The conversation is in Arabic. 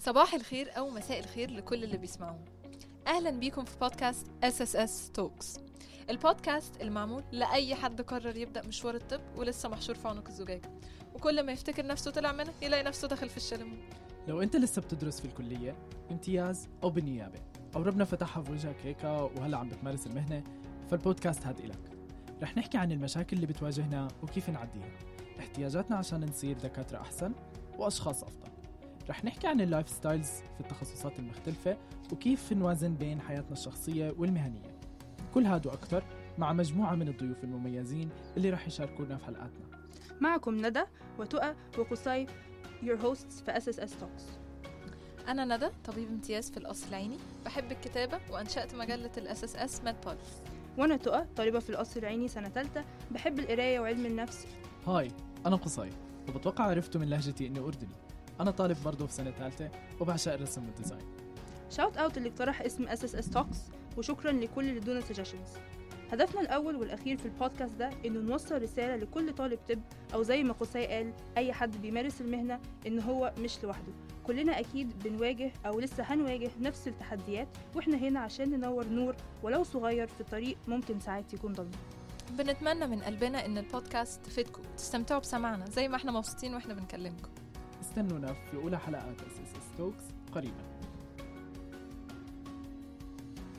صباح الخير أو مساء الخير لكل اللي بيسمعونا. أهلا بيكم في بودكاست SSS Talks البودكاست المعمول لأي حد قرر يبدأ مشوار الطب ولسه محشور في عنق الزجاجة. وكل ما يفتكر نفسه طلع منها يلاقي نفسه دخل في الشلم. لو أنت لسه بتدرس في الكلية امتياز أو بالنيابة أو ربنا فتحها في وجهك هيك وهلا عم بتمارس المهنة فالبودكاست هاد إلك. رح نحكي عن المشاكل اللي بتواجهنا وكيف نعديها. احتياجاتنا عشان نصير دكاترة أحسن وأشخاص أفضل. رح نحكي عن ال lifestyles في التخصصات المختلفة وكيف نوازن بين حياتنا الشخصية والمهنية. كل هاد وأكثر مع مجموعة من الضيوف المميزين اللي رح يشاركونا في حلقاتنا. معكم ندى وتقى وقصي your hosts في SSS Talks. أنا ندى طبيب امتياز في القصر العيني. بحب الكتابة وأنشأت مجلة ال SSS Med Pulse وأنا تقى طالبة في القصر العيني سنة تالتة. بحب القراية وعلم النفس. هاي أنا قصي وبتوقع عرفتوا من لهجتي إني أردني. أنا طالب برضه في سنة ثالثة وبعشق الرسم وال design. shout out اللي اقترح اسم SSS Talks وشكرا لكل اللي ادونا suggestions. هدفنا الأول والأخير في البودكاست ده إنه نوصل رسالة لكل طالب طب أو زي ما قصي قال أي حد بيمارس المهنة إن هو مش لوحده. كلنا أكيد بنواجه أو لسه هنواجه نفس التحديات وإحنا هنا عشان ننور نور ولو صغير في طريق ممكن ساعات يكون ضلمة. بنتمنى من قلبنا إن البودكاست تفيدكم. تستمتعوا بسماعنا زي ما إحنا مبسوطين وإحنا بنكلمكم. استنونا في أولى حلقات SSS Talks قريباً.